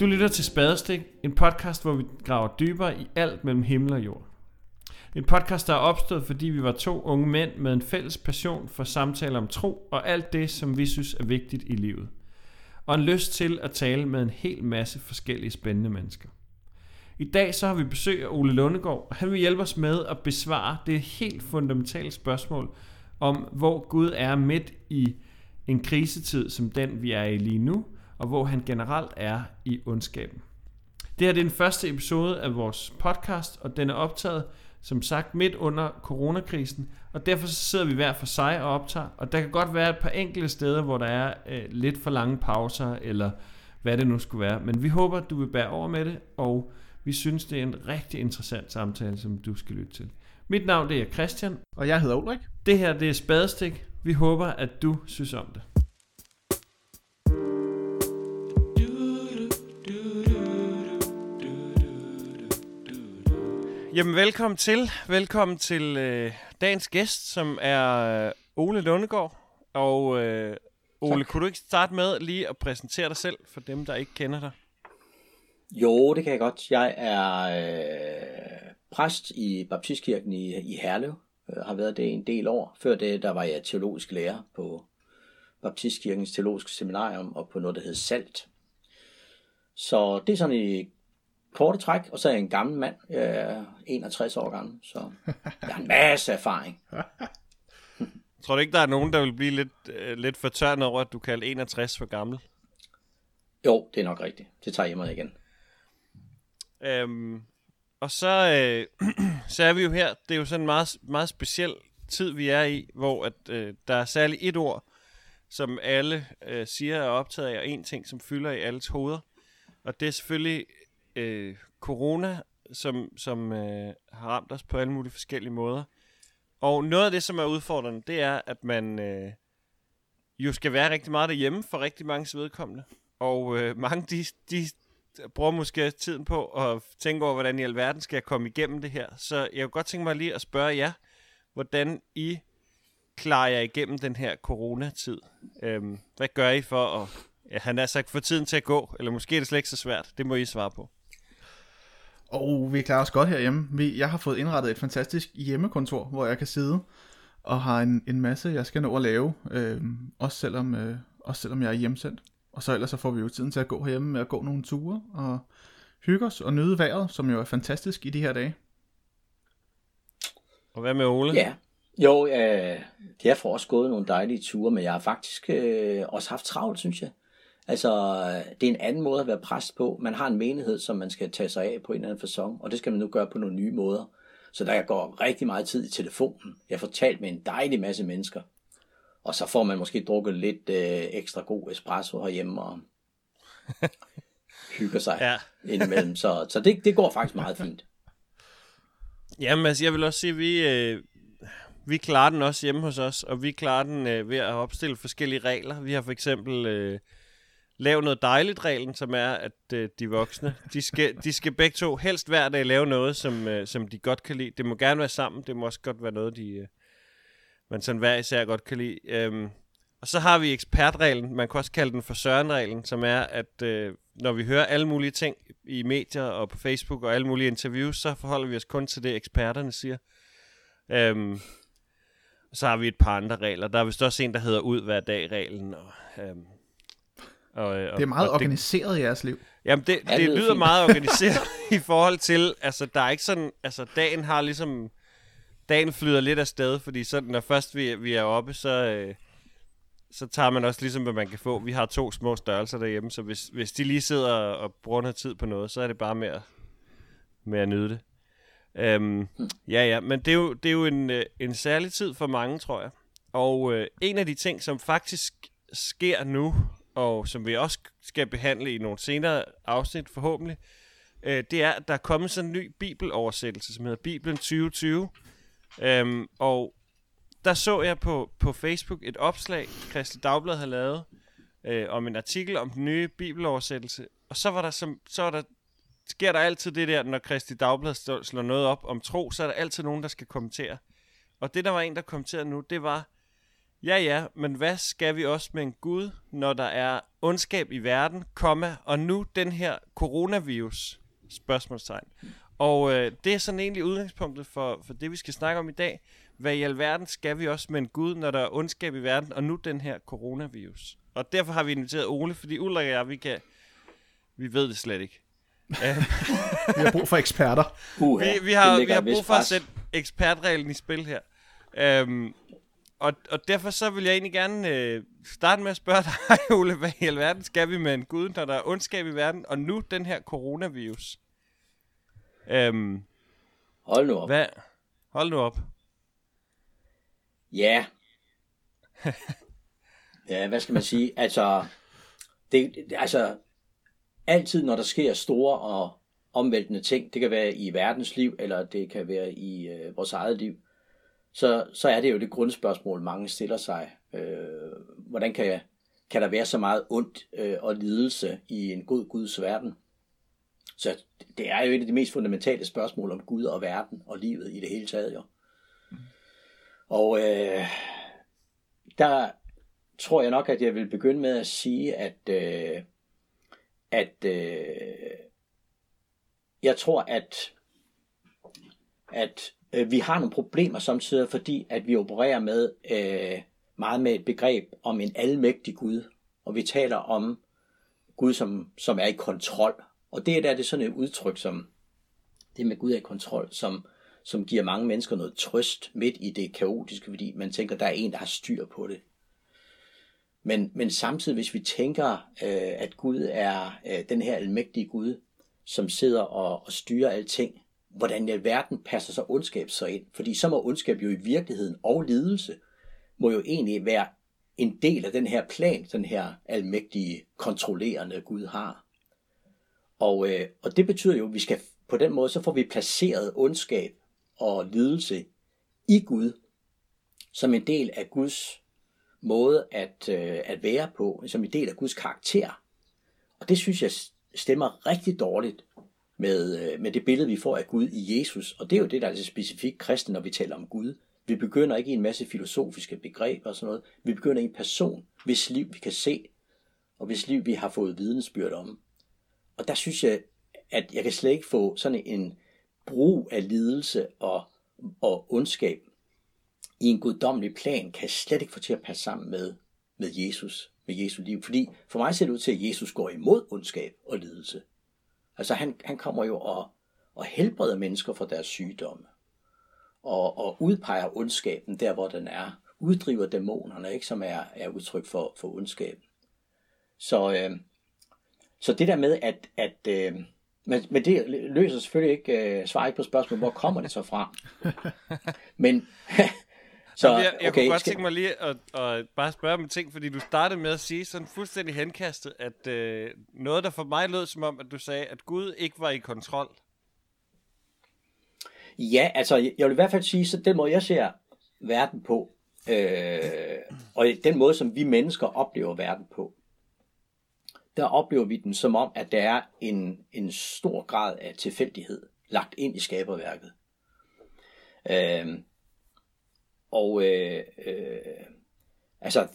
Du lytter til Spadestik, en podcast, hvor vi graver dybere i alt mellem himmel og jord. En podcast, der er opstået, fordi vi var to unge mænd med en fælles passion for samtaler om tro og alt det, som vi synes er vigtigt i livet. Og en lyst til at tale med en hel masse forskellige spændende mennesker. I dag så har vi besøg af Ole Lundegård, og han vil hjælpe os med at besvare det helt fundamentale spørgsmål om, hvor Gud er midt i en krisetid som den, vi er i lige nu, og hvor han generelt er i ondskaben. Det her det er den første episode af vores podcast, og den er optaget, som sagt, midt under coronakrisen, og derfor så sidder vi hver for sig og optager, og der kan godt være et par enkelte steder, hvor der er øh, lidt for lange pauser, eller hvad det nu skulle være, men vi håber, du vil bære over med det, og vi synes, det er en rigtig interessant samtale, som du skal lytte til. Mit navn det er Christian. Og jeg hedder Ulrik. Det her det er Spadestik. Vi håber, at du synes om det. Jamen velkommen til. Velkommen til øh, dagens gæst, som er øh, Ole Lundegård. Og øh, Ole, tak. kunne du ikke starte med lige at præsentere dig selv for dem, der ikke kender dig? Jo, det kan jeg godt. Jeg er øh, præst i Baptistkirken i, i Herlev. Jeg har været det en del år. Før det, der var jeg teologisk lærer på Baptistkirkens teologiske seminarium og på noget, der hed SALT. Så det er sådan i korte træk, og så er jeg en gammel mand. Jeg er 61 år gammel, så jeg har en masse erfaring. Tror du ikke, der er nogen, der vil blive lidt, øh, lidt fortørnet over, at du kalder 61 for gammel? Jo, det er nok rigtigt. Det tager jeg mig igen. Øhm, og så, øh, så er vi jo her. Det er jo sådan en meget, meget speciel tid, vi er i, hvor at, øh, der er særligt et ord, som alle øh, siger er optaget af, og en ting, som fylder i alles hoveder. Og det er selvfølgelig øh, corona, som, som øh, har ramt os på alle mulige forskellige måder. Og noget af det, som er udfordrende, det er, at man øh, jo skal være rigtig meget derhjemme for rigtig mange vedkommende. Og øh, mange, de, de bruger måske tiden på at tænke over, hvordan i alverden skal jeg komme igennem det her. Så jeg kunne godt tænke mig lige at spørge jer, hvordan I klarer jer igennem den her coronatid. Øhm, hvad gør I for at ja, han er sagt få tiden til at gå, eller måske er det slet ikke så svært. Det må I svare på. Og vi klarer os godt herhjemme. Vi, jeg har fået indrettet et fantastisk hjemmekontor, hvor jeg kan sidde og har en, en masse, jeg skal nå at lave, øh, også, selvom, øh, også selvom jeg er hjemsendt. Og så ellers så får vi jo tiden til at gå herhjemme med at gå nogle ture og hygge os og nyde vejret, som jo er fantastisk i de her dage. Og hvad med Ole? Ja, jo, øh, det er for også gået nogle dejlige ture, men jeg har faktisk øh, også haft travlt, synes jeg. Altså, det er en anden måde at være præst på. Man har en menighed, som man skal tage sig af på en eller anden fasong, og det skal man nu gøre på nogle nye måder. Så der går rigtig meget tid i telefonen. Jeg får talt med en dejlig masse mennesker. Og så får man måske drukket lidt øh, ekstra god espresso herhjemme og hygger sig ja. indimellem. Så, så det, det går faktisk meget fint. Jamen altså, jeg vil også sige, at vi, øh, vi klarer den også hjemme hos os, og vi klarer den øh, ved at opstille forskellige regler. Vi har for eksempel øh, lav noget dejligt reglen, som er, at øh, de voksne, de skal, de skal begge to helst hver dag lave noget, som, øh, som de godt kan lide. Det må gerne være sammen, det må også godt være noget, de, øh, man sådan hver især godt kan lide. Øhm, og så har vi ekspertreglen, man kan også kalde den for sørenreglen, som er, at øh, når vi hører alle mulige ting i medier og på Facebook og alle mulige interviews, så forholder vi os kun til det, eksperterne siger. Øhm, og så har vi et par andre regler. Der er vist også en, der hedder ud hver dag-reglen. Og, øhm, og, og, det er meget og organiseret det, i jeres liv. Jamen, det, det, det lyder fint. meget organiseret i forhold til, altså, der er ikke sådan, altså, dagen har ligesom, dagen flyder lidt af sted, fordi så, når først vi, vi er oppe, så, øh, så tager man også ligesom, hvad man kan få. Vi har to små størrelser derhjemme, så hvis, hvis de lige sidder og bruger noget tid på noget, så er det bare med at, med at nyde det. Øhm, ja, ja, men det er jo, det er jo en, øh, en særlig tid for mange, tror jeg. Og øh, en af de ting, som faktisk sker nu, og som vi også skal behandle i nogle senere afsnit forhåbentlig, øh, det er, at der er kommet sådan en ny bibeloversættelse, som hedder Bibelen 2020. Øhm, og der så jeg på, på Facebook et opslag, Kristelig Dagblad har lavet, øh, om en artikel om den nye bibeloversættelse. Og så var der, som, så var der sker der altid det der, når Kristi Dagblad slår noget op om tro, så er der altid nogen, der skal kommentere. Og det, der var en, der kommenterede nu, det var, Ja, ja, men hvad skal vi også med en Gud, når der er ondskab i verden, komma, og nu den her coronavirus, spørgsmålstegn. Og øh, det er sådan egentlig udgangspunktet for, for det, vi skal snakke om i dag. Hvad i alverden skal vi også med en Gud, når der er ondskab i verden, og nu den her coronavirus. Og derfor har vi inviteret Ole, fordi Ulrik og jeg, vi kan... Vi ved det slet ikke. vi har brug for eksperter. Uh, vi, vi har, vi har brug for at sætte ekspertreglen i spil her. Um, og, og derfor så vil jeg egentlig gerne øh, starte med at spørge dig, Ole, hvad i alverden skal vi med en Gud, når der er ondskab i verden, og nu den her coronavirus? Um, Hold nu op. Hvad? Hold nu op. Ja. ja, hvad skal man sige? Altså, det, altså, altid når der sker store og omvæltende ting, det kan være i verdens liv, eller det kan være i øh, vores eget liv, så, så er det jo det grundspørgsmål, mange stiller sig. Øh, hvordan kan, kan der være så meget ondt øh, og lidelse i en god Guds verden? Så det er jo et af de mest fundamentale spørgsmål om Gud og verden og livet i det hele taget. Jo. Og øh, der tror jeg nok, at jeg vil begynde med at sige, at, øh, at øh, jeg tror, at, at øh, vi har nogle problemer samtidig, fordi at vi opererer med øh, meget med et begreb om en almægtig Gud, og vi taler om Gud, som, som er i kontrol. Og det er der det er sådan et udtryk, som det med Gud er i kontrol, som, som giver mange mennesker noget trøst midt i det kaotiske, fordi man tænker, der er en, der har styr på det. Men, men samtidig, hvis vi tænker, øh, at Gud er øh, den her almægtige Gud, som sidder og, og styrer alting, hvordan i verden passer så ondskab så ind? Fordi så må ondskab jo i virkeligheden og lidelse, må jo egentlig være en del af den her plan, den her almægtige, kontrollerende Gud har. Og, øh, og det betyder jo, at vi skal på den måde, så får vi placeret ondskab og lidelse i Gud, som en del af Guds måde at, øh, at være på, som en del af Guds karakter. Og det synes jeg stemmer rigtig dårligt med, øh, med det billede, vi får af Gud i Jesus. Og det er jo det, der er så specifikt kristen, når vi taler om Gud. Vi begynder ikke i en masse filosofiske begreber og sådan noget. Vi begynder i en person, hvis liv vi kan se, og hvis liv vi har fået vidensbyrd om. Og der synes jeg, at jeg kan slet ikke få sådan en brug af lidelse og, og ondskab i en guddommelig plan, kan jeg slet ikke få til at passe sammen med, med Jesus, med Jesu liv. Fordi for mig ser det ud til, at Jesus går imod ondskab og lidelse. Altså han, han kommer jo og, og helbreder mennesker for deres sygdomme. Og, og udpeger ondskaben der, hvor den er. Uddriver dæmonerne, ikke, som er, er udtryk for, for ondskab. Så, øh, så det der med, at, at øh, men, men det løser selvfølgelig ikke, øh, svarer ikke på spørgsmålet, hvor kommer det så fra? Men, så, Jamen, jeg, jeg okay, kunne godt skal... tænke mig lige at, at bare spørge om en ting, fordi du startede med at sige sådan fuldstændig henkastet, at øh, noget, der for mig lød som om, at du sagde, at Gud ikke var i kontrol. Ja, altså jeg vil i hvert fald sige, så den måde, jeg ser verden på, øh, og den måde, som vi mennesker oplever verden på, der oplever vi den som om, at der er en, en stor grad af tilfældighed lagt ind i skaberværket. Øh, og øh, øh, altså,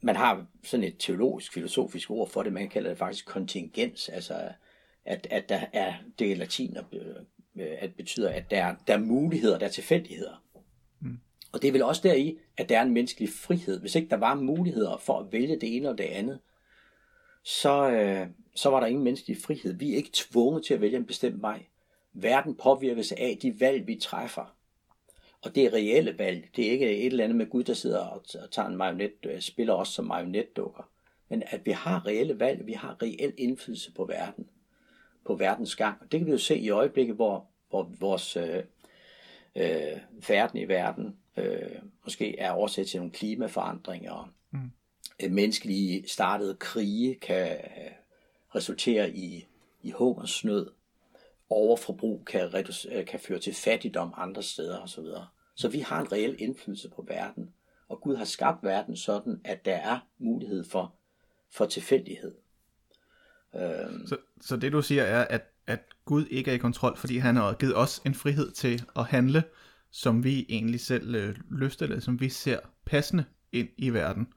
man har sådan et teologisk, filosofisk ord for det, man kalder det faktisk kontingens, altså at, at der er, det er latin, øh, at betyder, at der er, der er muligheder, der er tilfældigheder. Mm. Og det er vel også deri, at der er en menneskelig frihed. Hvis ikke der var muligheder for at vælge det ene og det andet, så, øh, så var der ingen menneskelig frihed. Vi er ikke tvunget til at vælge en bestemt vej. Verden påvirkes af de valg, vi træffer. Og det er reelle valg. Det er ikke et eller andet med Gud, der sidder og tager en marionet, øh, spiller os som marionetdukker. Men at vi har reelle valg, vi har reel indflydelse på verden, på verdens gang. Og det kan vi jo se i øjeblikket, hvor, hvor vores øh, øh, færden i verden øh, måske er oversat til nogle klimaforandringer. Mm. Øh, menneskelige startede krige kan resultere i, i hungersnød overforbrug kan, reduc- kan føre til fattigdom andre steder osv. Så vi har en reel indflydelse på verden. Og Gud har skabt verden sådan, at der er mulighed for, for tilfældighed. Øhm. Så, så det du siger er, at, at Gud ikke er i kontrol, fordi han har givet os en frihed til at handle, som vi egentlig selv øh, lyster, eller som vi ser passende ind i verden.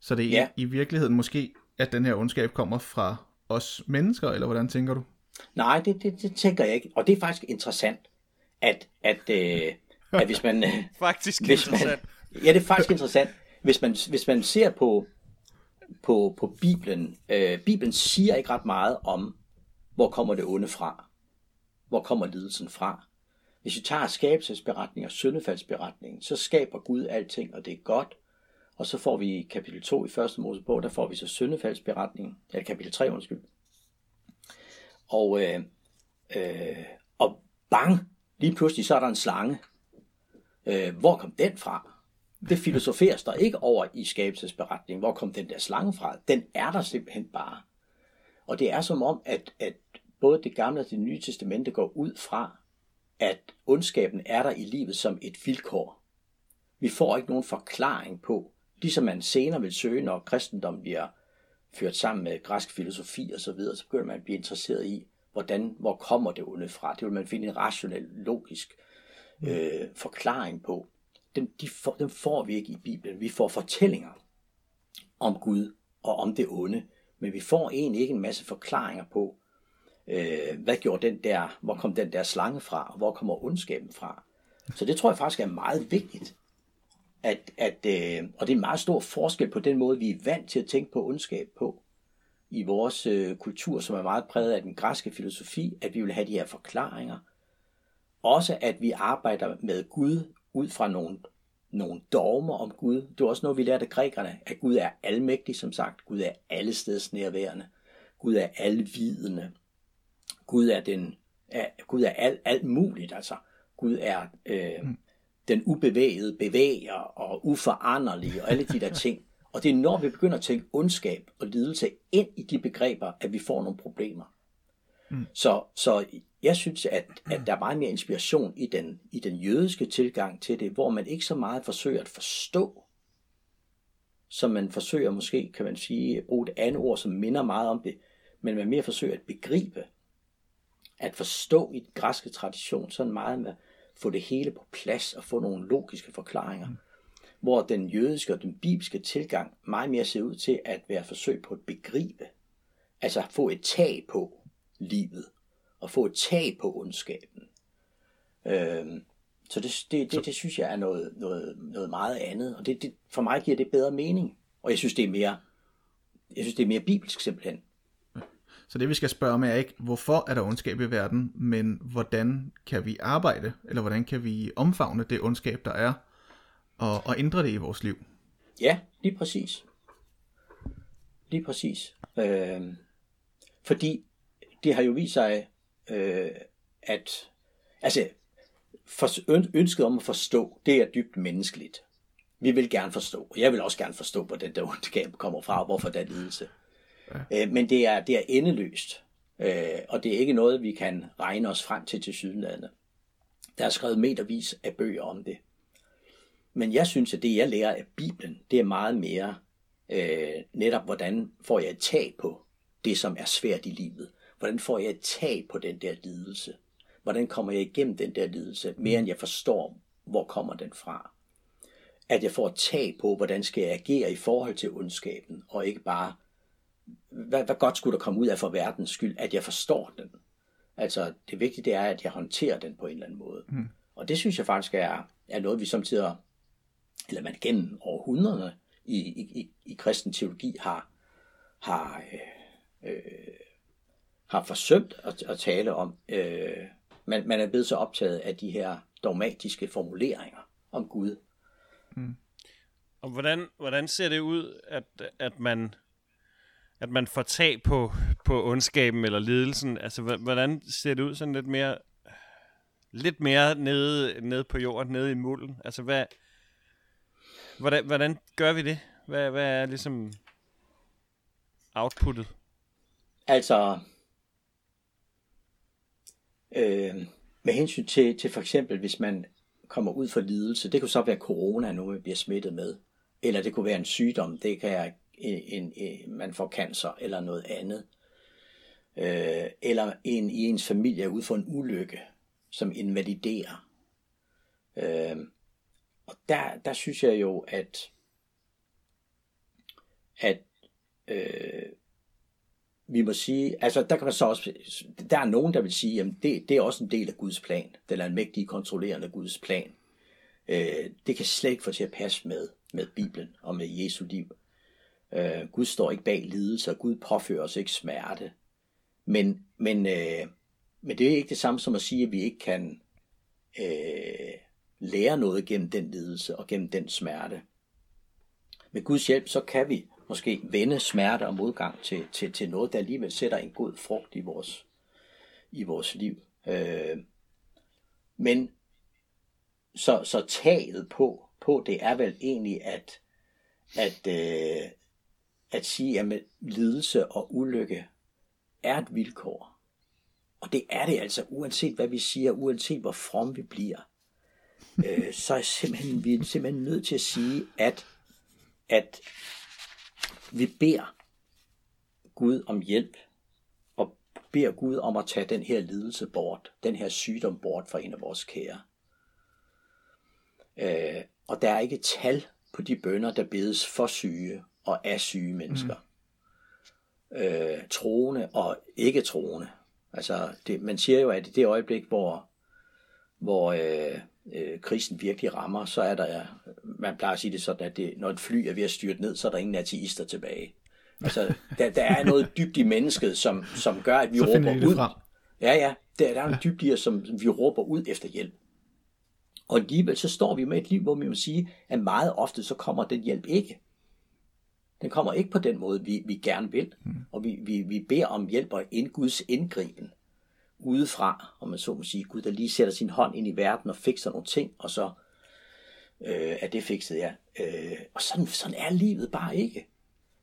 Så det er Ja. i virkeligheden måske, at den her ondskab kommer fra os mennesker, eller hvordan tænker du? Nej, det, det, det tænker jeg ikke. Og det er faktisk interessant, at, at, øh, at hvis man... øh, Faktisk hvis man, ja, det er faktisk interessant. Hvis man, hvis man ser på, på, på Bibelen, øh, Bibelen siger ikke ret meget om, hvor kommer det onde fra. Hvor kommer lidelsen fra. Hvis vi tager skabelsesberetningen og syndefaldsberetningen, så skaber Gud alting, og det er godt. Og så får vi i kapitel 2 i første Mosebog, der får vi så syndefaldsberetningen, eller kapitel 3, undskyld. Og, øh, øh, og bang, lige pludselig så er der en slange. Øh, hvor kom den fra? Det filosoferes der ikke over i skabelsesberetningen. Hvor kom den der slange fra? Den er der simpelthen bare. Og det er som om, at, at både det gamle og det nye testamente går ud fra, at ondskaben er der i livet som et vilkår. Vi får ikke nogen forklaring på, ligesom man senere vil søge, når kristendom bliver ført sammen med græsk filosofi og så videre, så begynder man at blive interesseret i, hvordan, hvor kommer det onde fra? Det vil man finde en rationel, logisk øh, forklaring på. Dem, de får, dem får vi ikke i Bibelen. Vi får fortællinger om Gud og om det onde, men vi får egentlig ikke en masse forklaringer på, øh, hvad gjorde den der, hvor kom den der slange fra, og hvor kommer ondskaben fra. Så det tror jeg faktisk er meget vigtigt, at, at, øh, og det er en meget stor forskel på den måde, vi er vant til at tænke på ondskab på i vores øh, kultur, som er meget præget af den græske filosofi, at vi vil have de her forklaringer. Også at vi arbejder med Gud ud fra nogle, nogle dogmer om Gud. Det er også noget, vi lærte af grækerne, at Gud er almægtig, som sagt. Gud er alle steds nærværende. Gud er alvidende. Gud er, den, er, Gud er alt, alt muligt, altså. Gud er øh, mm den ubevægede bevæger og uforanderlige og alle de der ting. Og det er når vi begynder at tænke ondskab og lidelse ind i de begreber, at vi får nogle problemer. Mm. Så, så jeg synes, at, at der er meget mere inspiration i den, i den jødiske tilgang til det, hvor man ikke så meget forsøger at forstå, som man forsøger måske, kan man sige, at bruge et andet ord, som minder meget om det, men man mere forsøger at begribe, at forstå i den græske tradition, sådan meget med få det hele på plads og få nogle logiske forklaringer. Mm. Hvor den jødiske og den bibelske tilgang meget mere ser ud til at være forsøg på at begribe. Altså få et tag på livet og få et tag på ondskaben. Øhm, så det, det, det, det synes jeg er noget, noget, noget meget andet, og det, det, for mig giver det bedre mening. Og jeg synes, det er mere, jeg synes, det er mere bibelsk simpelthen. Så det vi skal spørge om er ikke, hvorfor er der ondskab i verden, men hvordan kan vi arbejde, eller hvordan kan vi omfavne det ondskab, der er, og, og ændre det i vores liv. Ja, lige præcis. Lige præcis. Øh, fordi det har jo vist sig, øh, at altså, for, ønsket om at forstå, det er dybt menneskeligt. Vi vil gerne forstå, og jeg vil også gerne forstå, hvor den der ondskab kommer fra, og hvorfor der er lidelse. Ja. Øh, men det er, det er endeløst, øh, og det er ikke noget, vi kan regne os frem til til sydlandet. Der er skrevet metervis af bøger om det. Men jeg synes, at det, jeg lærer af Bibelen, det er meget mere øh, netop, hvordan får jeg et tag på det, som er svært i livet. Hvordan får jeg et tag på den der lidelse? Hvordan kommer jeg igennem den der lidelse, mere end jeg forstår, hvor kommer den fra? At jeg får et tag på, hvordan skal jeg agere i forhold til ondskaben, og ikke bare, hvad, hvad godt skulle der komme ud af for verdens skyld, at jeg forstår den. Altså, det vigtige det er, at jeg håndterer den på en eller anden måde. Mm. Og det synes jeg faktisk er, er noget, vi samtidig, eller man gennem århundrederne i, i, i, i kristen teologi har, har, øh, øh, har forsømt at, at tale om. Øh, man, man er blevet så optaget af de her dogmatiske formuleringer om Gud. Mm. Og hvordan, hvordan ser det ud, at, at man at man får tag på, på ondskaben eller lidelsen? Altså, hvordan ser det ud sådan lidt mere lidt mere nede, nede på jorden, nede i mulden? Altså, hvad, hvordan, hvordan gør vi det? Hvad, hvad er ligesom outputtet? Altså, øh, med hensyn til, til for eksempel, hvis man kommer ud for lidelse, det kunne så være corona, nu man bliver smittet med, eller det kunne være en sygdom, det kan være, en, en, en, man får cancer eller noget andet, øh, eller en i ens familie er ude for en ulykke, som invaliderer. Øh, og der, der synes jeg jo, at at øh, vi må sige, altså der kan man så også, der er nogen, der vil sige, at det, det er også en del af Guds plan, den almægtige kontrollerende Guds plan. Øh, det kan slet ikke få til at passe med, med Bibelen og med Jesu liv. Øh, Gud står ikke bag lidelse, og Gud påfører os ikke smerte. Men, men, øh, men det er ikke det samme som at sige, at vi ikke kan øh, lære noget gennem den lidelse og gennem den smerte. Med Guds hjælp, så kan vi måske vende smerte og modgang til, til, til noget, der alligevel sætter en god frugt i vores, i vores liv. Øh, men så, så taget på, på det er vel egentlig at, at, øh, at sige, at lidelse og ulykke er et vilkår. Og det er det altså, uanset hvad vi siger, uanset hvor from vi bliver. Øh, så er simpelthen, vi er simpelthen nødt til at sige, at, at vi beder Gud om hjælp, og beder Gud om at tage den her lidelse bort, den her sygdom bort fra en af vores kære. Øh, og der er ikke tal på de bønder, der bedes for syge og af syge mennesker. Mm. Øh, troende og ikke troende. Altså, det, man siger jo, at i det øjeblik, hvor, hvor øh, øh, krisen virkelig rammer, så er der, man plejer at sige det sådan, at det, når et fly er ved at styrte ned, så er der ingen ateister tilbage. Altså, der, der er noget dybt i mennesket, som, som gør, at vi så råber ud. Frem. Ja, ja, der, der er noget dybt i os, som, som vi råber ud efter hjælp. Og alligevel så står vi med et liv, hvor vi må sige, at meget ofte så kommer den hjælp ikke. Den kommer ikke på den måde, vi, vi gerne vil. Mm. Og vi, vi, vi beder om hjælp og en Guds indgriben udefra, om man så må sige, Gud der lige sætter sin hånd ind i verden og fikser nogle ting, og så øh, er det fikset, ja. Øh, og sådan, sådan er livet bare ikke.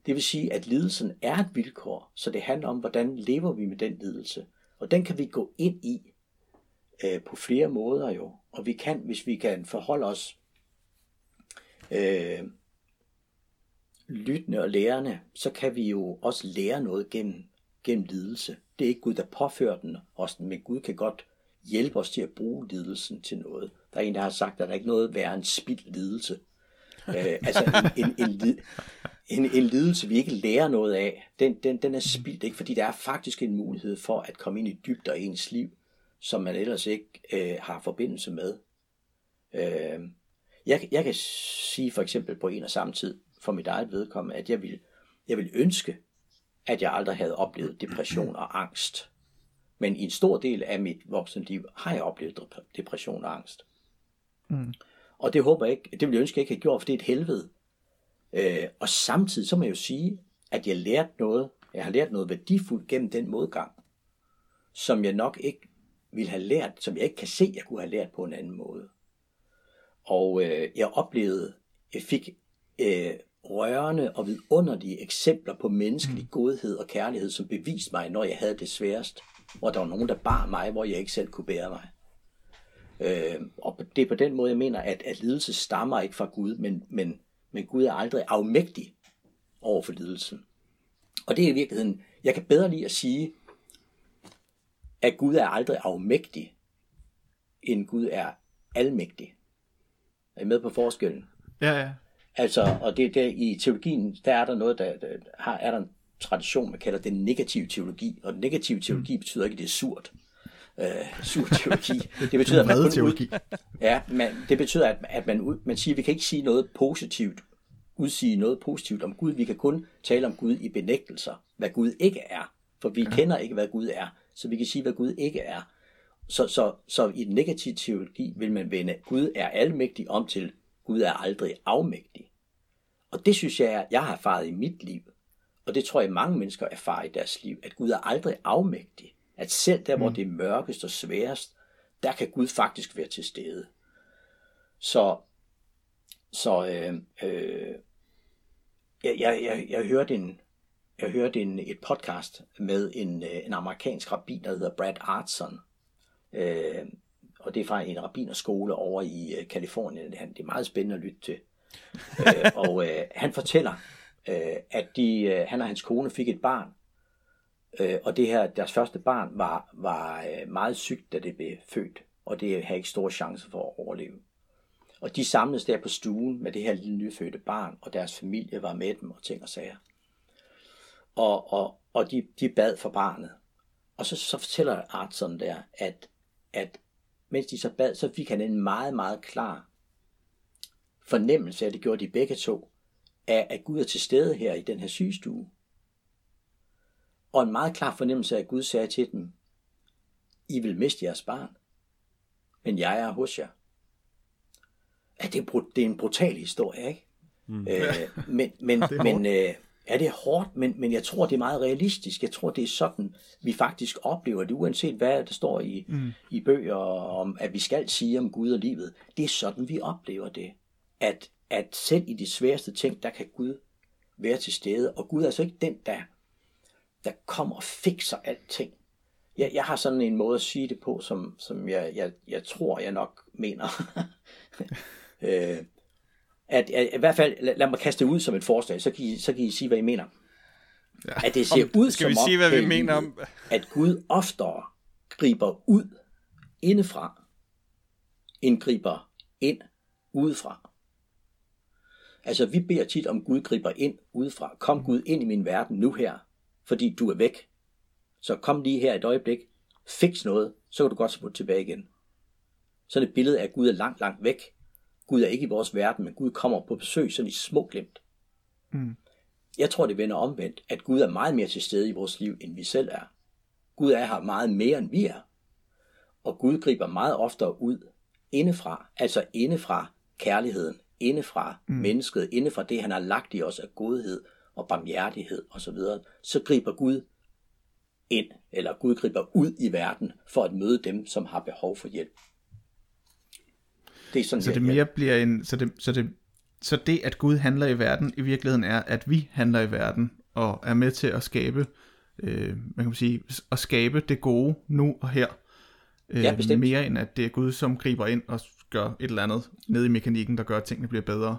Det vil sige, at lidelsen er et vilkår, så det handler om, hvordan lever vi med den lidelse. Og den kan vi gå ind i øh, på flere måder jo. Og vi kan, hvis vi kan forholde os øh, lyttende og lærende, så kan vi jo også lære noget gennem, gennem lidelse. Det er ikke Gud, der påfører den os, men Gud kan godt hjælpe os til at bruge lidelsen til noget. Der er en, der har sagt, at der er ikke noget værre end spild lidelse. øh, altså en, en, en, en, en lidelse, vi ikke lærer noget af, den, den, den er spildt, ikke? fordi der er faktisk en mulighed for at komme ind i dybder af ens liv, som man ellers ikke øh, har forbindelse med. Øh, jeg, jeg kan sige for eksempel på en og samme tid, for mit eget vedkommende, at jeg vil, jeg vil ønske, at jeg aldrig havde oplevet depression og angst. Men i en stor del af mit voksenliv har jeg oplevet depression og angst. Mm. Og det håber jeg ikke, det vil jeg ønske, at jeg ikke have gjort, for det er et helvede. Øh, og samtidig så må jeg jo sige, at jeg lærte noget, jeg har lært noget værdifuldt gennem den modgang, som jeg nok ikke ville have lært, som jeg ikke kan se, jeg kunne have lært på en anden måde. Og øh, jeg oplevede, jeg fik øh, rørende og vidunderlige eksempler på menneskelig mm. godhed og kærlighed, som beviste mig, når jeg havde det sværest. Hvor der var nogen, der bar mig, hvor jeg ikke selv kunne bære mig. Øh, og det er på den måde, jeg mener, at, at lidelse stammer ikke fra Gud, men, men, men Gud er aldrig afmægtig over for lidelsen. Og det er i virkeligheden, jeg kan bedre lide at sige, at Gud er aldrig afmægtig, end Gud er almægtig. Er I med på forskellen? Ja, ja. Altså, og det der i teologien, der er der noget, der, der har, er der en tradition, man kalder det negativ teologi. Og negativ teologi mm. betyder ikke, at det er surt. Uh, sur teologi. Det betyder, at man kun teologi. Ud, ja, man, det betyder, at, at man, man siger, at vi kan ikke sige noget positivt, udsige noget positivt om Gud. Vi kan kun tale om Gud i benægtelser, hvad Gud ikke er. For vi ja. kender ikke, hvad Gud er. Så vi kan sige, hvad Gud ikke er. Så, så, så i den negative teologi vil man vende, Gud er almægtig om til, Gud er aldrig afmægtig. Og det synes jeg, jeg har erfaret i mit liv. Og det tror jeg, mange mennesker erfarer i deres liv, at Gud er aldrig afmægtig. At selv der, hvor mm. det er mørkest og sværest, der kan Gud faktisk være til stede. Så, så øh, øh, jeg, jeg, jeg, jeg hørte, en, jeg hørte en, et podcast med en, øh, en amerikansk rabbin, der hedder Brad Artson. Øh, og det er fra en rabbinerskole over i øh, Kalifornien. Det er meget spændende at lytte til. øh, og øh, han fortæller, øh, at de, øh, han og hans kone fik et barn, øh, og det her, deres første barn var, var øh, meget sygt, da det blev født, og det havde ikke store chancer for at overleve. Og de samledes der på stuen med det her lille nyfødte barn, og deres familie var med dem og ting og sager. Og, og, og de, de bad for barnet. Og så, så fortæller Artson der, at, at mens de så bad, så fik han en meget, meget klar fornemmelse af, det gjorde de begge to, af at Gud er til stede her i den her sygestue. Og en meget klar fornemmelse af, at Gud sagde til dem, I vil miste jeres barn, men jeg er hos jer. Ja, det, er, det er en brutal historie, ikke? Mm. Øh, men men, men øh, Ja, det er hårdt, men, men jeg tror, det er meget realistisk. Jeg tror, det er sådan, vi faktisk oplever det, uanset hvad der står i, mm. i bøger om, at vi skal sige om Gud og livet. Det er sådan, vi oplever det. At, at selv i de sværeste ting, der kan Gud være til stede. Og Gud er altså ikke den, der, der kommer og fikser alting. Jeg, jeg har sådan en måde at sige det på, som, som jeg, jeg, jeg tror, jeg nok mener. øh, at, at i hvert fald, lad, lad mig kaste det ud som et forslag, så kan I, så kan I sige, hvad I mener. Ja. At det ser om, ud skal som vi sige, hvad vi mener om? At Gud oftere griber ud indefra, end griber ind udefra. Altså, vi beder tit om, Gud griber ind udefra. Kom Gud ind i min verden nu her, fordi du er væk. Så kom lige her et øjeblik, fix noget, så kan du godt smutte tilbage igen. Så det et billede af, at Gud er langt, langt væk, Gud er ikke i vores verden, men Gud kommer på besøg sådan i små glimt. Mm. Jeg tror, det vender omvendt, at Gud er meget mere til stede i vores liv, end vi selv er. Gud er her meget mere, end vi er. Og Gud griber meget oftere ud indefra, altså indefra kærligheden, indefra mm. mennesket, indefra det, han har lagt i os af godhed og barmhjertighed osv., så, så griber Gud ind, eller Gud griber ud i verden for at møde dem, som har behov for hjælp. Det er sådan, så det mere bliver en, så det, så det, så det, at Gud handler i verden, i virkeligheden er, at vi handler i verden, og er med til at skabe, øh, man kan sige, at skabe det gode nu og her. Øh, ja, bestemt. Mere end at det er Gud, som griber ind og gør et eller andet ned i mekanikken, der gør, at tingene bliver bedre.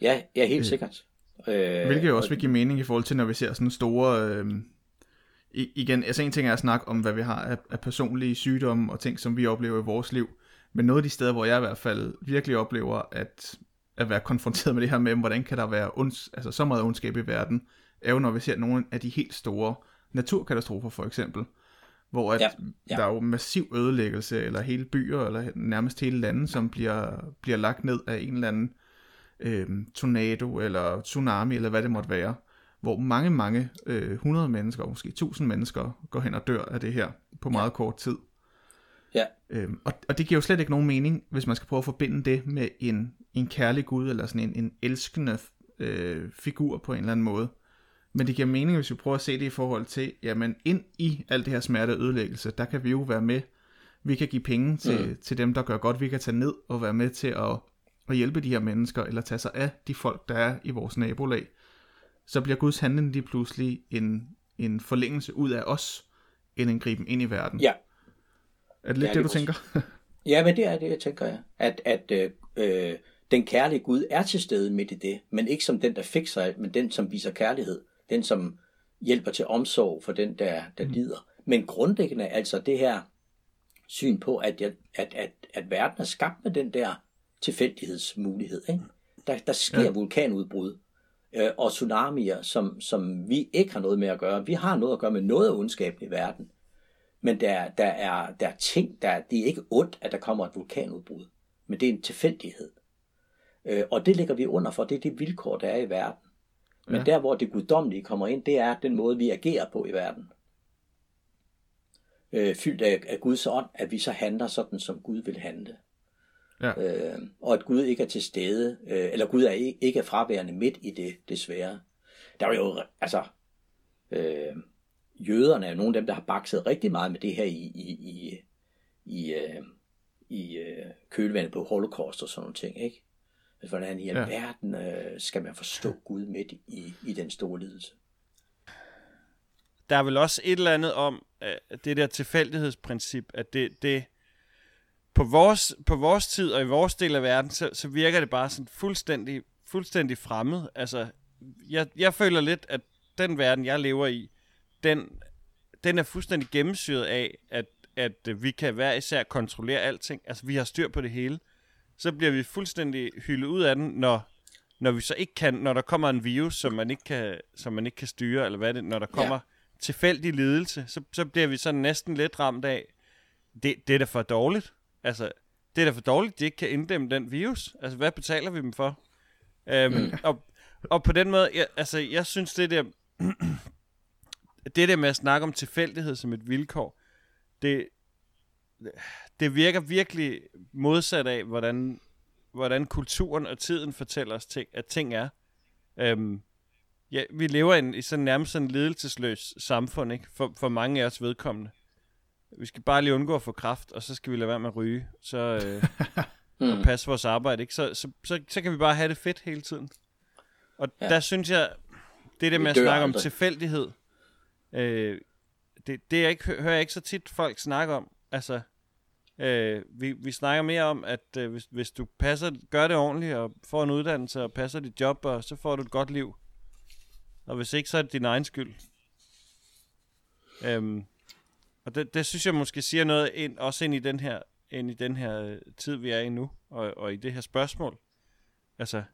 Ja, ja helt øh, sikkert. Øh, hvilket jo også vil give mening i forhold til, når vi ser sådan store... Øh, igen, altså en ting er at snakke om, hvad vi har af, af personlige sygdomme og ting, som vi oplever i vores liv. Men noget af de steder, hvor jeg i hvert fald virkelig oplever at, at være konfronteret med det her med, hvordan kan der være onds, altså så meget ondskab i verden, er jo når vi ser nogle af de helt store naturkatastrofer for eksempel, hvor at ja, ja. der er jo massiv ødelæggelse, eller hele byer, eller nærmest hele lande, som bliver, bliver lagt ned af en eller anden øh, tornado, eller tsunami, eller hvad det måtte være, hvor mange, mange øh, 100 mennesker, måske 1000 mennesker, går hen og dør af det her på meget ja. kort tid. Ja. Øhm, og, og det giver jo slet ikke nogen mening, hvis man skal prøve at forbinde det med en, en kærlig Gud, eller sådan en, en elskende øh, figur på en eller anden måde. Men det giver mening, hvis vi prøver at se det i forhold til, jamen ind i alt det her smerte og ødelæggelse, der kan vi jo være med. Vi kan give penge til, mm. til dem, der gør godt. Vi kan tage ned og være med til at, at hjælpe de her mennesker, eller tage sig af de folk, der er i vores nabolag. Så bliver Guds handling lige pludselig en, en forlængelse ud af os, end en griben ind i verden. Ja, er det lidt det, det du tænker? ja, men det er det, jeg tænker, ja. At, at øh, øh, den kærlige Gud er til stede midt i det, men ikke som den, der fikser alt, men den, som viser kærlighed. Den, som hjælper til omsorg for den, der, der mm. lider. Men grundlæggende altså det her syn på, at, jeg, at, at, at verden er skabt med den der tilfældighedsmulighed. Ikke? Der, der sker ja. vulkanudbrud øh, og tsunamier, som, som vi ikke har noget med at gøre. Vi har noget at gøre med noget af ondskaben i verden. Men der, der, er, der er ting, der, det er ikke ondt, at der kommer et vulkanudbrud, men det er en tilfældighed. Øh, og det ligger vi under for, det er det vilkår, der er i verden. Men ja. der, hvor det guddommelige kommer ind, det er den måde, vi agerer på i verden. Øh, fyldt af, af Guds ånd, at vi så handler sådan, som Gud vil handle. Ja. Øh, og at Gud ikke er til stede, øh, eller Gud er ikke, ikke er fraværende midt i det, svære. Der er jo, altså, øh, jøderne er nogle af dem, der har bakset rigtig meget med det her i, i, i, i, øh, i øh, kølvandet på holocaust og sådan nogle ting, ikke? Altså, hvordan i alverden øh, skal man forstå Gud midt i, i den store lidelse? Der er vel også et eller andet om at det der tilfældighedsprincip, at det, det på, vores, på vores tid og i vores del af verden, så, så virker det bare sådan fuldstændig, fuldstændig fremmed. Altså, jeg, jeg føler lidt, at den verden, jeg lever i, den, den er fuldstændig gennemsyret af, at, at vi kan være især kontrollere alting. Altså, vi har styr på det hele. så bliver vi fuldstændig hyldet ud af den, når, når vi så ikke kan, når der kommer en virus, som man ikke kan, som man ikke kan styre, eller hvad er det, når der kommer ja. tilfældig lidelse, så, så bliver vi sådan næsten lidt ramt af, det, det er da for dårligt. Altså, det er da for dårligt, de ikke kan inddæmme den virus. Altså, hvad betaler vi dem for? Øhm, mm. og, og på den måde, jeg, altså, jeg synes det der, det der med at snakke om tilfældighed som et vilkår, det, det virker virkelig modsat af, hvordan, hvordan kulturen og tiden fortæller os, ting, at ting er. Øhm, ja, vi lever i, en, i sådan nærmest sådan ledelsesløs samfund, ikke? For, for mange af os vedkommende. Vi skal bare lige undgå at få kraft, og så skal vi lade være med at ryge, så, øh, og passe vores arbejde, ikke? Så, så, så, så kan vi bare have det fedt hele tiden. Og ja. der synes jeg, det der med at snakke aldrig. om tilfældighed, øh, det, det jeg ikke, hører jeg ikke så tit folk snakke om. Altså, øh, vi, vi snakker mere om, at øh, hvis, hvis du passer, gør det ordentligt, og får en uddannelse, og passer dit job, og så får du et godt liv. Og hvis ikke, så er det din egen skyld. Øhm, og det, det synes jeg måske siger noget ind, også ind i den her, ind i den her øh, tid, vi er i nu, og, og i det her spørgsmål. Altså,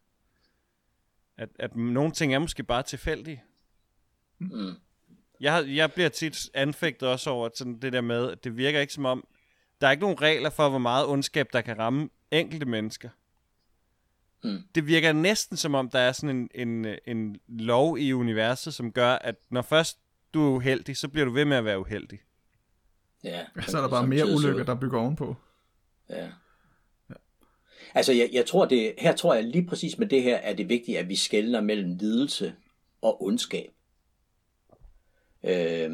at, at nogle ting er måske bare tilfældige. Mm. Jeg, jeg bliver tit anfægtet også over sådan det der med, at det virker ikke som om, der er ikke nogen regler for, hvor meget ondskab, der kan ramme enkelte mennesker. Mm. Det virker næsten som om, der er sådan en, en, en lov i universet, som gør, at når først du er uheldig, så bliver du ved med at være uheldig. Ja. Så er der bare mere ulykker, der bygger ovenpå. Ja. ja. Altså, jeg, jeg tror det, her tror jeg lige præcis med det her, er det vigtigt, at vi skældner mellem lidelse og ondskab. Øh,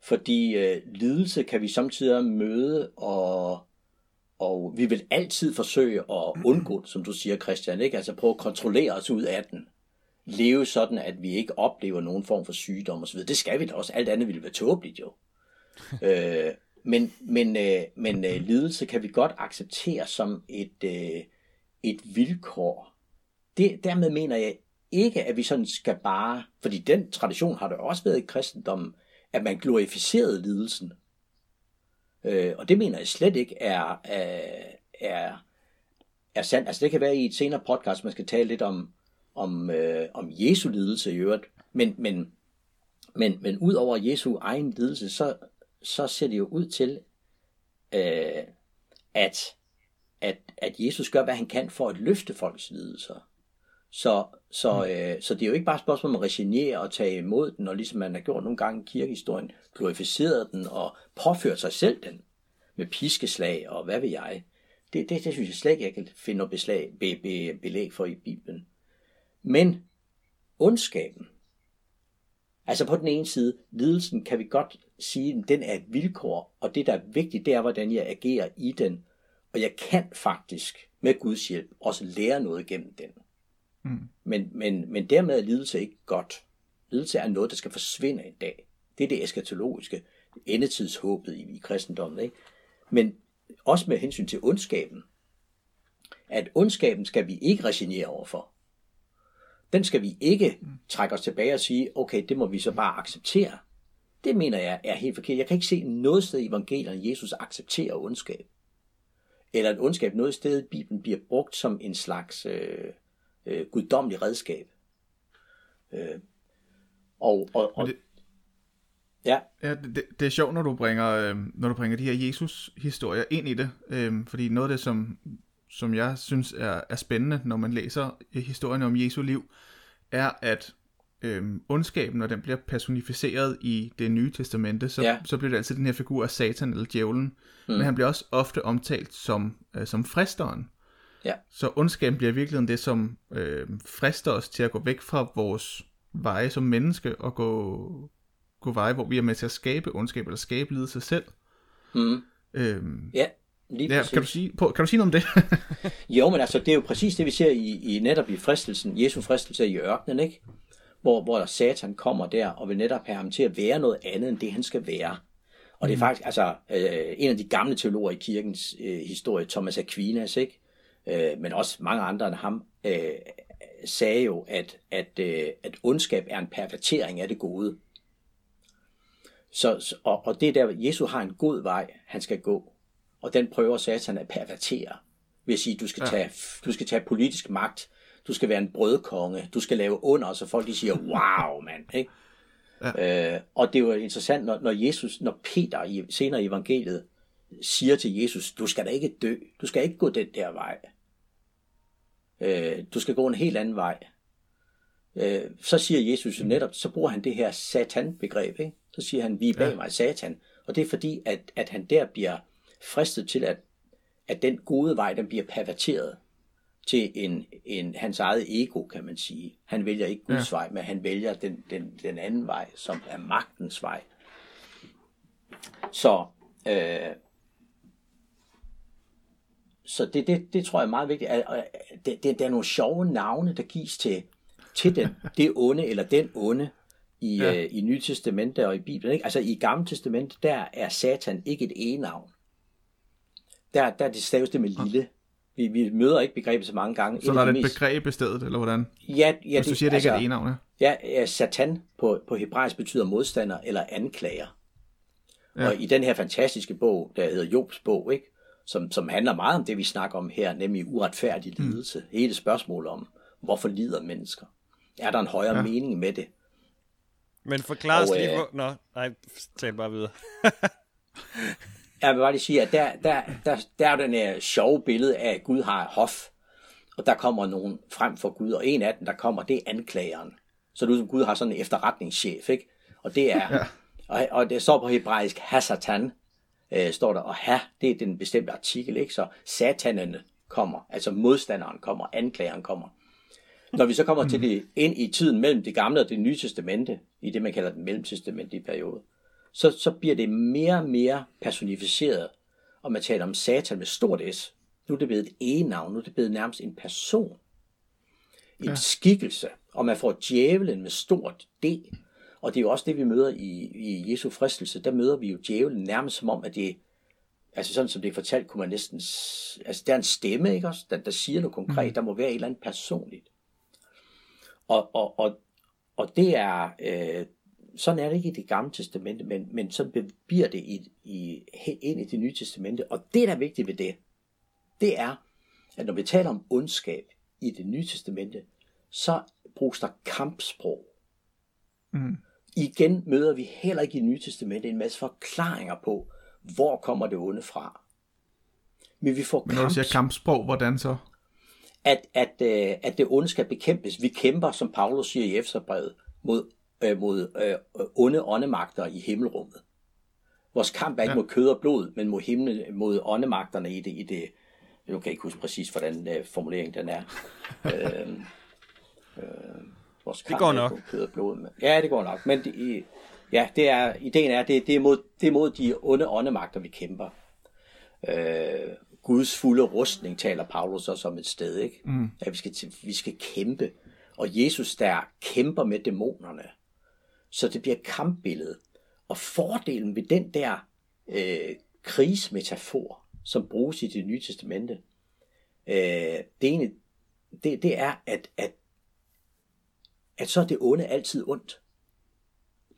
fordi øh, lidelse kan vi samtidig møde, og, og vi vil altid forsøge at undgå som du siger, Christian. Ikke? Altså prøve at kontrollere os ud af den. Leve sådan, at vi ikke oplever nogen form for sygdom osv. Det skal vi da også. Alt andet ville være tåbeligt jo. øh, men men, øh, men øh, lidelse kan vi godt acceptere som et, øh, et vilkår. Det, dermed mener jeg ikke, at vi sådan skal bare, fordi den tradition har der også været i kristendommen, at man glorificerede lidelsen. Øh, og det mener jeg slet ikke er, er, er, er sandt. Altså det kan være i et senere podcast, man skal tale lidt om, om, øh, om Jesu lidelse i øvrigt. Men, men, men, men ud over Jesu egen lidelse, så, så ser det jo ud til, øh, at, at, at Jesus gør, hvad han kan for at løfte folks lidelser. Så, så, mm. øh, så det er jo ikke bare et spørgsmål om at resignere og tage imod den, og ligesom man har gjort nogle gange i kirkehistorien, glorificeret den og påført sig selv den med piskeslag og hvad ved jeg. Det, det, det synes jeg slet ikke, jeg kan finde noget beslag, be, be, belæg for i Bibelen. Men ondskaben, altså på den ene side, lidelsen kan vi godt sige, den er et vilkår, og det der er vigtigt, det er, hvordan jeg agerer i den. Og jeg kan faktisk med Guds hjælp også lære noget gennem den. Mm. Men, men, men dermed er lidelse ikke godt. Lidelse er noget, der skal forsvinde en dag. Det er det eskatologiske, endetidshåbet i, i kristendommen. Ikke? Men også med hensyn til ondskaben, at ondskaben skal vi ikke resignere overfor. Den skal vi ikke mm. trække os tilbage og sige, okay, det må vi så bare acceptere. Det mener jeg er helt forkert. Jeg kan ikke se noget sted i evangelierne, at Jesus accepterer ondskab. Eller at ondskab noget sted i Bibelen bliver brugt som en slags øh, øh, guddommelig redskab. Øh, og, og, og, det, ja. ja det, det er sjovt, når du bringer, øh, når du bringer de her Jesus-historier ind i det, øh, fordi noget af det, som, som jeg synes er, er spændende, når man læser historien om Jesu liv, er, at øh, ondskaben, når den bliver personificeret i det nye testamente, så, ja. så bliver det altid den her figur af Satan eller djævlen, mm. men han bliver også ofte omtalt som, øh, som fristeren. Ja. Så ondskaben bliver virkelig det, som øh, frister os til at gå væk fra vores veje som menneske og gå, gå veje, hvor vi er med til at skabe ondskab eller skabe lidelse selv. Mm. Øhm, ja, lige ja, kan, du sige, på, kan du sige noget om det? jo, men altså, det er jo præcis det, vi ser i, i netop i fristelsen, Jesu fristelse i ørkenen, ikke? Hvor, hvor Satan kommer der og vil netop have ham til at være noget andet end det, han skal være. Og det er mm. faktisk, altså, øh, en af de gamle teologer i kirkens øh, historie, Thomas Aquinas, ikke? Øh, men også mange andre end ham, øh, sagde jo, at, at, øh, at ondskab er en pervertering af det gode. Så, og, og det der, Jesus har en god vej, han skal gå, og den prøver Satan at pervertere Vil jeg sige, du skal, ja. tage, du skal tage politisk magt, du skal være en brødkonge, du skal lave under, så folk de siger, wow, mand. Ikke? Ja. Øh, og det er jo interessant, når, når Jesus, når Peter i, senere i evangeliet siger til Jesus, du skal da ikke dø, du skal ikke gå den der vej. Øh, du skal gå en helt anden vej. Øh, så siger Jesus jo netop, så bruger han det her satan-begreb. Ikke? Så siger han, vi er bag ja. mig satan. Og det er fordi, at, at han der bliver fristet til, at, at den gode vej, den bliver perverteret til en, en, hans eget ego, kan man sige. Han vælger ikke Guds ja. vej, men han vælger den, den, den anden vej, som er magtens vej. Så, øh, så det, det, det tror jeg er meget vigtigt. Det, det, der er nogle sjove navne, der gives til, til den, det onde eller den onde i, ja. øh, i Nye Testamente og i Bibelen. Ikke? Altså i Gamle Testamente, der er Satan ikke et e-navn. Der, der er det staves det med lille. Vi, vi møder ikke begrebet så mange gange. Så der er det et mest... begreb i stedet, eller hvordan? Ja, ja Hvis du siger, det altså, ikke er et e-navn, ja. Ja, satan på, på hebraisk betyder modstander eller anklager. Ja. Og i den her fantastiske bog, der hedder Jobs bog, ikke? Som, som handler meget om det, vi snakker om her, nemlig uretfærdig mm. lidelse. Mm. Hele spørgsmålet om, hvorfor lider mennesker? Er der en højere ja. mening med det? Men forklar os lige, hvor... Nå, nej, tal bare videre. jeg vil bare lige sige, at der, der, der, der er den her sjove billede af, at Gud har hof, og der kommer nogen frem for Gud, og en af dem, der kommer, det er anklageren. Så du som Gud har sådan en efterretningschef, ikke? Og det er, ja. og, og det står på hebraisk, hasatan, øh, står der, og ha, det er den bestemte artikel, ikke? Så satanene kommer, altså modstanderen kommer, anklageren kommer. Når vi så kommer til det ind i tiden mellem det gamle og det nye testamente, i det man kalder den mellemtestamentlige periode, så, så bliver det mere og mere personificeret, og man taler om satan med stort S. Nu er det blevet et e-navn, nu er det blevet nærmest en person, en ja. skikkelse, og man får djævelen med stort D. Og det er jo også det, vi møder i, i Jesu fristelse. Der møder vi jo djævelen nærmest som om, at det altså sådan som det er fortalt, kunne man næsten, altså der er en stemme, ikke også, der, der siger noget konkret, mm. der må være et eller andet personligt. Og, og, og, og det er, øh, sådan er det ikke i det gamle testamente, men, men så bliver det i, i, ind i det nye testamente. Og det, der er vigtigt ved det, det er, at når vi taler om ondskab i det nye testamente, så bruges der kampsprog. Mm. Igen møder vi heller ikke i nye testamente en masse forklaringer på, hvor kommer det onde fra. Men vi får Men når kamps... du siger kampsprog, hvordan så? At, at, øh, at det onde skal bekæmpes. Vi kæmper, som Paulus siger i Efterbrevet, mod øh, mod øh, onde åndemagter i himmelrummet. Vores kamp er ikke ja. mod kød og blod, men mod, himmel, mod åndemagterne i det, i det jeg kan ikke huske præcis, hvordan øh, formuleringen den er. øh, øh, vores kamp det går nok. Kød og blod. Men, ja, det går nok. Men det, ja, det er, ideen er, det, det, er mod, det er mod de onde åndemagter, vi kæmper. Øh, Guds fulde rustning taler Paulus også om et sted, ikke? Mm. At vi skal, vi skal kæmpe. Og Jesus der kæmper med dæmonerne. Så det bliver et kampbillede. Og fordelen ved den der øh, krigsmetafor, som bruges i det nye testamente, øh, det, ene, det, det er, at, at, at så er det onde altid ondt.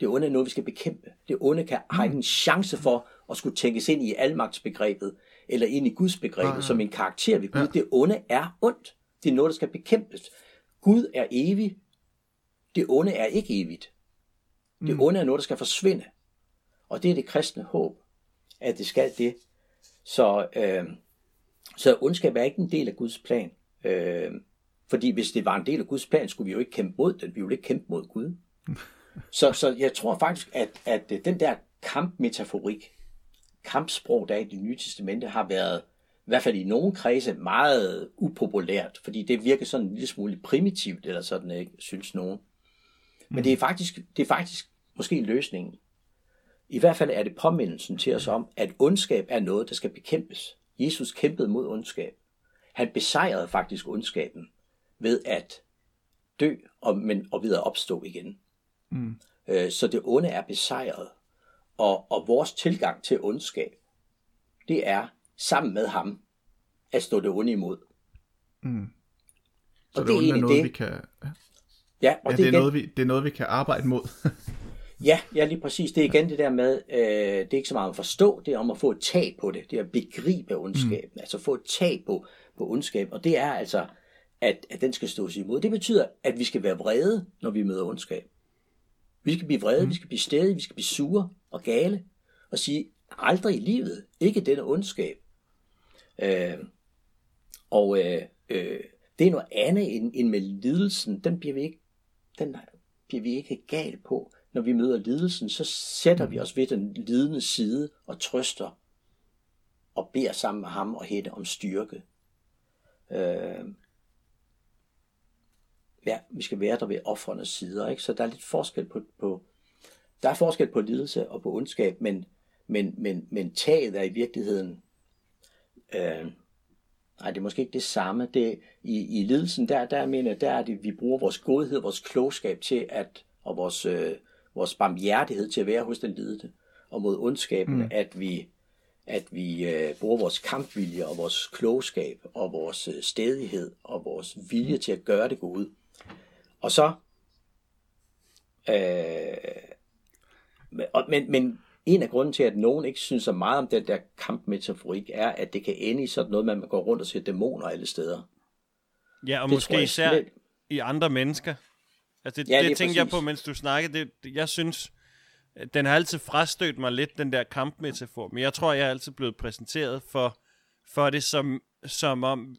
Det onde er noget, vi skal bekæmpe. Det onde kan, har ikke en chance for at skulle tænkes ind i almagtsbegrebet, eller ind i Guds begrebet, ja, ja. som en karakter ved Gud. Ja. Det onde er ondt. Det er noget, der skal bekæmpes. Gud er evig. Det onde er ikke evigt. Det mm. onde er noget, der skal forsvinde. Og det er det kristne håb, at det skal det. Så, øh, så ondskab er ikke en del af Guds plan. Øh, fordi hvis det var en del af Guds plan, skulle vi jo ikke kæmpe mod den. Vi ville ikke kæmpe mod Gud. Så, så jeg tror faktisk, at, at den der kampmetaforik, kampsprog, der er i det nye testamente, har været, i hvert fald i nogle kredse, meget upopulært, fordi det virker sådan en lille smule primitivt, eller sådan, ikke, synes nogen. Men det er faktisk, det er faktisk måske løsningen. I hvert fald er det påmindelsen til os om, at ondskab er noget, der skal bekæmpes. Jesus kæmpede mod ondskab. Han besejrede faktisk ondskaben ved at dø og, men, og ved at opstå igen. Mm. Øh, så det onde er besejret. Og, og vores tilgang til ondskab, det er sammen med ham at stå det onde imod. Mm. Så og det, det er, er noget, det. vi kan... Ja, og ja det, det, er igen, noget, vi, det er noget, vi kan arbejde mod. Ja, ja, lige præcis. Det er igen det der med, øh, det er ikke så meget at forstå, det er om at få et tag på det. Det er at begribe ondskaben, mm. altså få et tag på, på ondskab. Og det er altså, at, at den skal stås imod. Det betyder, at vi skal være vrede, når vi møder ondskab. Vi skal blive vrede, mm. vi skal blive stedige, vi skal blive sure og gale, og sige, aldrig i livet, ikke denne ondskab. Øh, og øh, øh, det er noget andet end, end med lidelsen. Den bliver vi ikke, den bliver vi ikke gal på. Når vi møder lidelsen, så sætter vi os ved den lidende side og trøster og beder sammen med ham og hende om styrke. Øh, ja, vi skal være der ved offrenes sider, ikke? Så der er lidt forskel på, på der er forskel på lidelse og på ondskab, men, men, men, men taget er i virkeligheden, øh, nej, det er måske ikke det samme. Det, i, I lidelsen, der, der mener der er det, vi bruger vores godhed, vores klogskab til at, og vores, øh, vores barmhjertighed til at være hos den lidende. Og mod ondskaben, mm. at vi, at vi øh, bruger vores kampvilje og vores klogskab og vores øh, stedighed og vores vilje til at gøre det gode. Og så, øh, men, men en af grunden til, at nogen ikke synes så meget om den der kampmetaforik, er, at det kan ende i sådan noget, man går rundt og ser dæmoner alle steder. Ja, og det måske især slet... i andre mennesker. Altså det, ja, det, det tænkte jeg på, mens du snakkede. Det, jeg synes, den har altid frastødt mig lidt, den der kampmetafor. Men jeg tror, jeg er altid blevet præsenteret for, for det som, som om...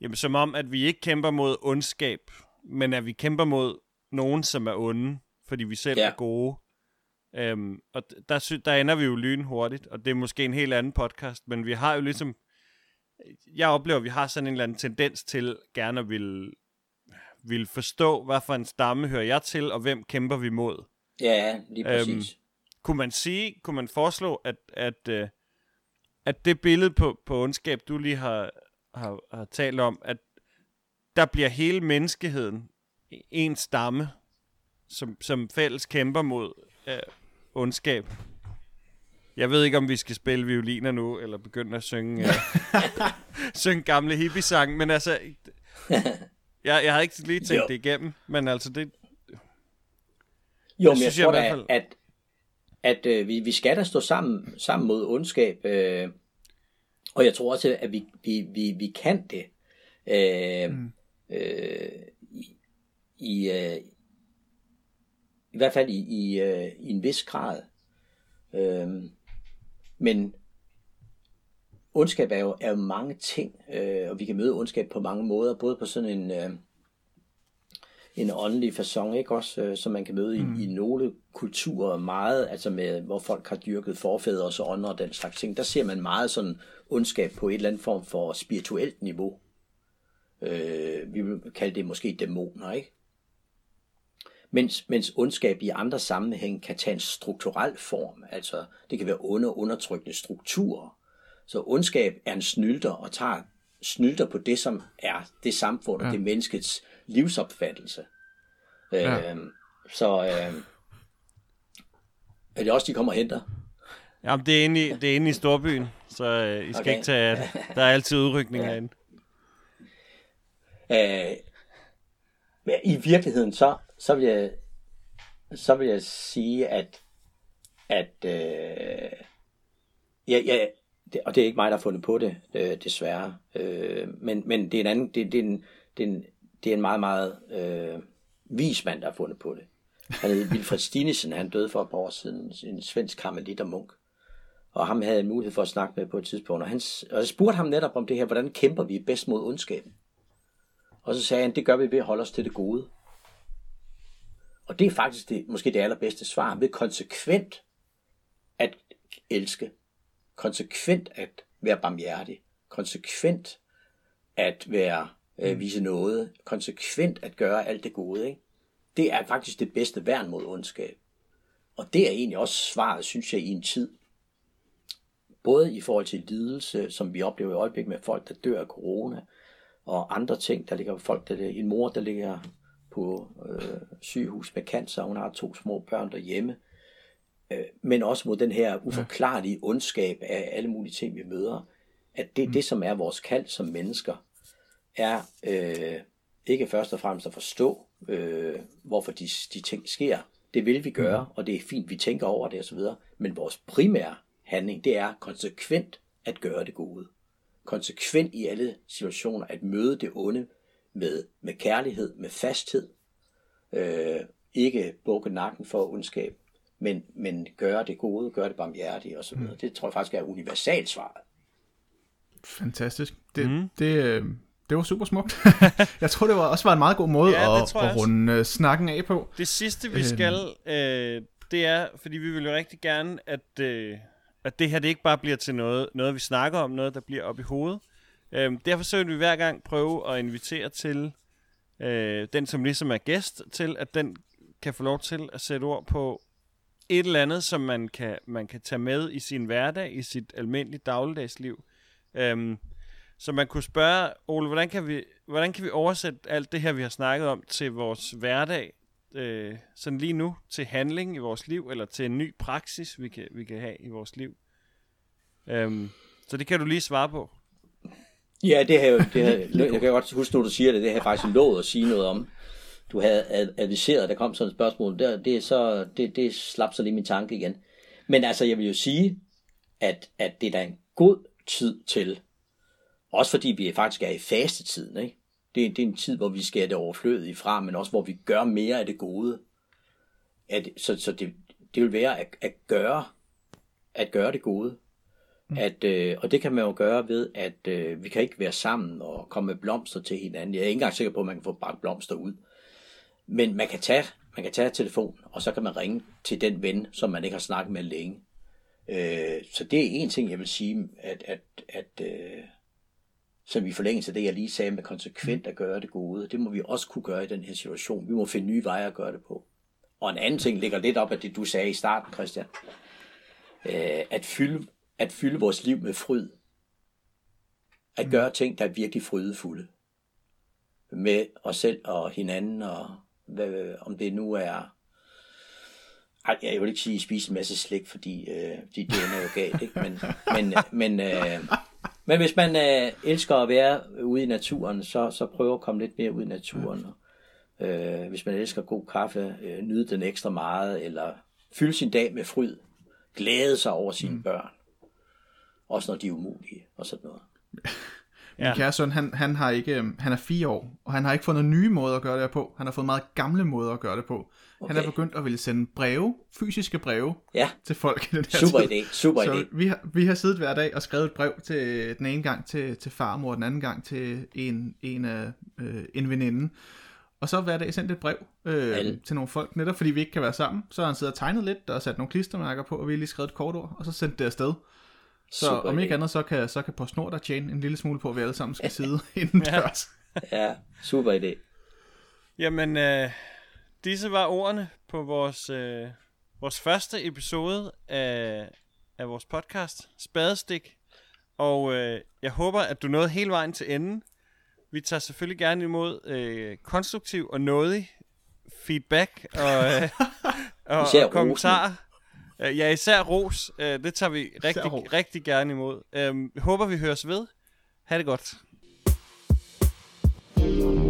Jamen, som om, at vi ikke kæmper mod ondskab, men at vi kæmper mod nogen, som er onde, fordi vi selv ja. er gode. Øhm, og der, der ender vi jo lynhurtigt, og det er måske en helt anden podcast, men vi har jo ligesom, jeg oplever, at vi har sådan en eller anden tendens til gerne at ville, ville forstå, hvad for en stamme hører jeg til, og hvem kæmper vi mod. Ja, lige øhm, præcis. Øhm, kunne man sige, kunne man foreslå, at, at, at, øh, at det billede på, på ondskab, du lige har, har, har talt om, at der bliver hele menneskeheden en stamme, som, som fælles kæmper mod øh, ondskab. Jeg ved ikke, om vi skal spille violiner nu, eller begynde at synge, øh, synge gamle hippie-sang, men altså, jeg, jeg har ikke lige tænkt jo. det igennem, men altså det... Jo, men jeg, synes, jeg tror da, fald... at, at øh, vi, vi skal da stå sammen, sammen mod ondskab, øh, og jeg tror også, at vi, vi, vi, vi kan det. Øh, mm øh, i, i, øh, i hvert fald i, i, øh, i en vis grad. Øh, men ondskab er jo, er jo mange ting, øh, og vi kan møde ondskab på mange måder, både på sådan en, øh, en åndelig façon, ikke også, øh, som man kan møde mm. i, i nogle kulturer meget, altså med, hvor folk har dyrket forfædre og så ånder og den slags ting, der ser man meget sådan ondskab på et eller andet form for spirituelt niveau. Øh, vi vil kalde det måske dæmoner, ikke? Mens, mens ondskab i andre sammenhæng kan tage en strukturel form, altså det kan være under undertrykkende strukturer. Så ondskab er en snylter og tager snylter på det, som er det samfund og ja. det menneskets livsopfattelse. Ja. Øh, så øh, er det også, de kommer og henter? Jamen, det er inde i, det er inde i storbyen, så øh, I skal okay. ikke tage, der er altid udrykning ja. herinde. Øh, men i virkeligheden, så, så, vil jeg, så vil jeg sige, at, at øh, ja, ja, det, og det er ikke mig, der har fundet på det, øh, desværre. Øh, men, men det er en anden, det, det, er en, det, er en, det er en meget, meget øh, vis mand, der har fundet på det. Han hed Wilfred Stinesen, han døde for et par år siden, en svensk karmelit og munk. Og ham havde jeg mulighed for at snakke med på et tidspunkt. Og, han, og jeg spurgte ham netop om det her, hvordan kæmper vi bedst mod ondskaben? Og så sagde han, det gør vi ved at holde os til det gode. Og det er faktisk det, måske det allerbedste svar, ved konsekvent at elske, konsekvent at være barmhjertig, konsekvent at være øh, mm. vise noget, konsekvent at gøre alt det gode. Ikke? Det er faktisk det bedste værn mod ondskab. Og det er egentlig også svaret, synes jeg, i en tid, både i forhold til lidelse, som vi oplever i øjeblikket med folk, der dør af corona, og andre ting. Der ligger folk, der en mor, der ligger på øh, sygehus med cancer, hun har to små børn derhjemme. Øh, men også mod den her uforklarlige ondskab af alle mulige ting, vi møder. At det, mm. det som er vores kald som mennesker, er øh, ikke først og fremmest at forstå, øh, hvorfor de, de ting sker. Det vil vi gøre, og det er fint, vi tænker over det osv. Men vores primære handling, det er konsekvent at gøre det gode. Konsekvent i alle situationer at møde det onde med, med kærlighed, med fasthed. Øh, ikke bukke nakken for ondskab, men, men gøre det gode, gøre det barmhjertige osv. Mm. Det tror jeg faktisk er universalsvaret. Fantastisk. Det, mm. det, øh, det var super smukt. jeg tror, det var også var en meget god måde ja, at, at runde uh, snakken af på. Det sidste, vi skal, øh, det er, fordi vi vil jo rigtig gerne, at, øh, at det her det ikke bare bliver til noget, noget, vi snakker om, noget, der bliver op i hovedet. Øhm, derfor så vil vi hver gang prøve at invitere til øh, den, som ligesom er gæst, til at den kan få lov til at sætte ord på et eller andet, som man kan, man kan tage med i sin hverdag, i sit almindelige dagligdagsliv. Øhm, så man kunne spørge, Ole, hvordan kan, vi, hvordan kan vi oversætte alt det her, vi har snakket om, til vores hverdag, øh, sådan lige nu, til handling i vores liv, eller til en ny praksis, vi kan, vi kan have i vores liv? Øhm, så det kan du lige svare på. Ja, det har, det har, jeg kan godt huske, når du siger det, det har jeg faktisk lovet at sige noget om. Du havde adviseret, at der kom sådan et spørgsmål. Det, det, er så, det, det slap så lige min tanke igen. Men altså, jeg vil jo sige, at, at det er da en god tid til også fordi vi faktisk er i fastetiden. Ikke? Det, det er en tid, hvor vi skal det overflødige fra, men også hvor vi gør mere af det gode. At, så så det, det vil være at, at, gøre, at gøre det gode. Mm. At, øh, og det kan man jo gøre ved, at øh, vi kan ikke være sammen og komme med blomster til hinanden. Jeg er ikke engang sikker på, at man kan få bare blomster ud. Men man kan tage, man kan tage telefon, og så kan man ringe til den ven, som man ikke har snakket med længe. Øh, så det er en ting, jeg vil sige, at, at, at øh, som i forlængelse af det, jeg lige sagde med konsekvent at gøre det gode, det må vi også kunne gøre i den her situation. Vi må finde nye veje at gøre det på. Og en anden ting ligger lidt op af det, du sagde i starten, Christian. Øh, at, fylde, at fylde vores liv med fryd. At gøre ting, der er virkelig frydefulde. Med os selv og hinanden, og hvad, om det nu er ej, jeg vil ikke sige, at spise en masse slik, fordi, øh, fordi det er noget galt, ikke? Men, men, men, øh, men hvis man øh, elsker at være ude i naturen, så, så prøv at komme lidt mere ud i naturen. Mm. Øh, hvis man elsker god kaffe, øh, nyde den ekstra meget, eller fylde sin dag med fryd. Glæde sig over sine mm. børn. Også når de er umulige, og sådan noget. Min ja. kære søn, han, han, har ikke, øhm, han er fire år, og han har ikke fundet nye måder at gøre det på. Han har fået meget gamle måder at gøre det på. Okay. Han er begyndt at ville sende breve, fysiske breve, ja. til folk i den her Super tid. idé, super så idé. Vi har, vi har siddet hver dag og skrevet et brev til den ene gang til, til farmor, og den anden gang til en, en, af, øh, en veninde. Og så hver dag sendt et brev øh, til nogle folk, netop fordi vi ikke kan være sammen. Så har han siddet og tegnet lidt og sat nogle klistermærker på, og vi har lige skrevet et kort ord, og så sendt det afsted. Så Super om ikke andet, så kan, så kan PostNord der tjene en lille smule på, at vi alle sammen skal sidde inden dørs. ja, super idé. Jamen, øh, disse var ordene på vores, øh, vores første episode af, af vores podcast, Spadestik. Og øh, jeg håber, at du nåede hele vejen til enden. Vi tager selvfølgelig gerne imod øh, konstruktiv og nådig feedback og, øh, og, og kommentarer. Øh, ja, især ros. Øh, det tager vi rigtig, rigtig gerne imod. Øhm, håber, vi høres ved. Ha' det godt. thank you